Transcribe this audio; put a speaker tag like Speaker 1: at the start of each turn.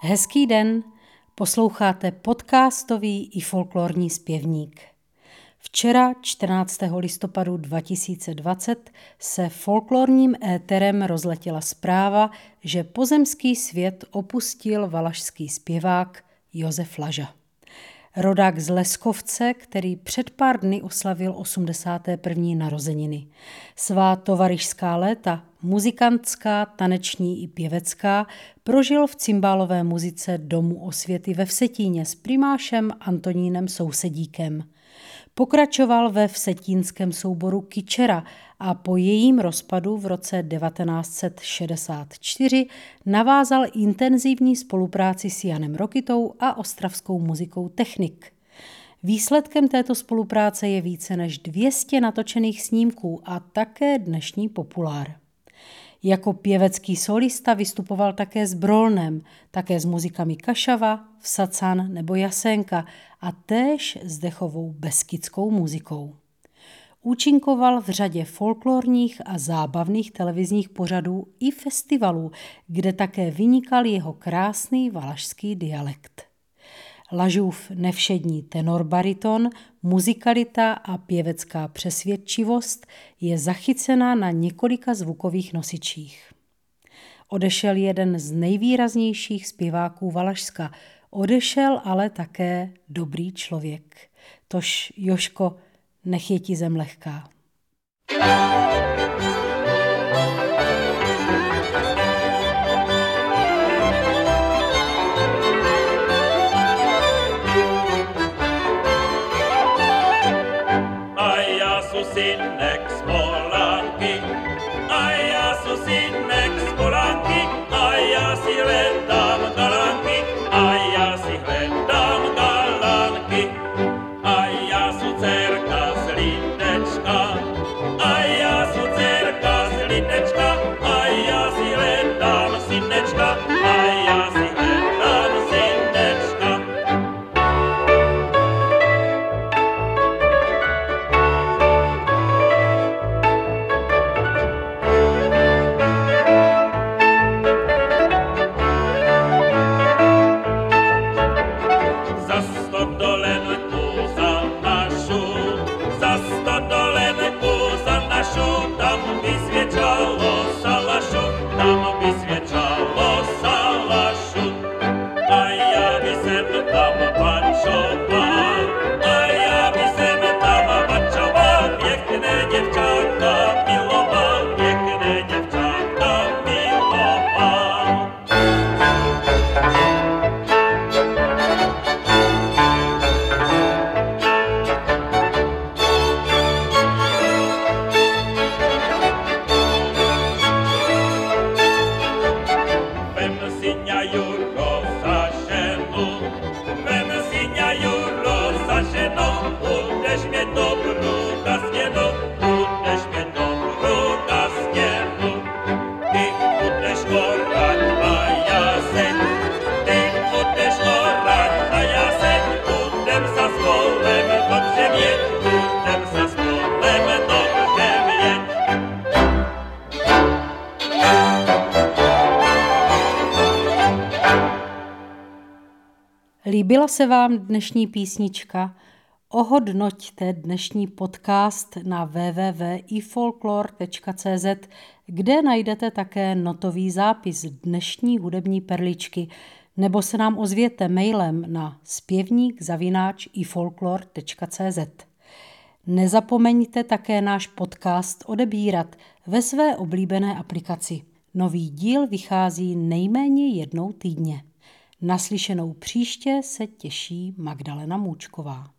Speaker 1: Hezký den, posloucháte podcastový i folklorní zpěvník. Včera, 14. listopadu 2020, se folklorním éterem rozletěla zpráva, že pozemský svět opustil valašský zpěvák Josef Laža. Rodák z Leskovce, který před pár dny oslavil 81. narozeniny. Svá tovarišská léta, muzikantská, taneční i pěvecká, prožil v cymbálové muzice Domu osvěty ve Vsetíně s primášem Antonínem Sousedíkem – Pokračoval ve vsetínském souboru Kičera a po jejím rozpadu v roce 1964 navázal intenzivní spolupráci s Janem Rokitou a ostravskou muzikou Technik. Výsledkem této spolupráce je více než 200 natočených snímků a také dnešní populár. Jako pěvecký solista vystupoval také s Brolnem, také s muzikami Kašava, Vsacan nebo Jasenka a též s dechovou beskidskou muzikou. Účinkoval v řadě folklorních a zábavných televizních pořadů i festivalů, kde také vynikal jeho krásný valašský dialekt. Lažův nevšední tenor bariton, muzikalita a pěvecká přesvědčivost je zachycena na několika zvukových nosičích. Odešel jeden z nejvýraznějších zpěváků Valašska, odešel ale také dobrý člověk. Tož Joško, nech je ti zem lehká. thank
Speaker 2: nek smolanki, a su sin nek smolanki, a si gledam galanki, a si gledam galanki. A su cerka z lineczka, su cerka z 手
Speaker 1: Líbila se vám dnešní písnička? Ohodnoťte dnešní podcast na www.ifolklor.cz, kde najdete také notový zápis dnešní hudební perličky, nebo se nám ozvěte mailem na zpěvník ifolklor.cz. Nezapomeňte také náš podcast odebírat ve své oblíbené aplikaci. Nový díl vychází nejméně jednou týdně. Naslyšenou příště se těší Magdalena Můčková.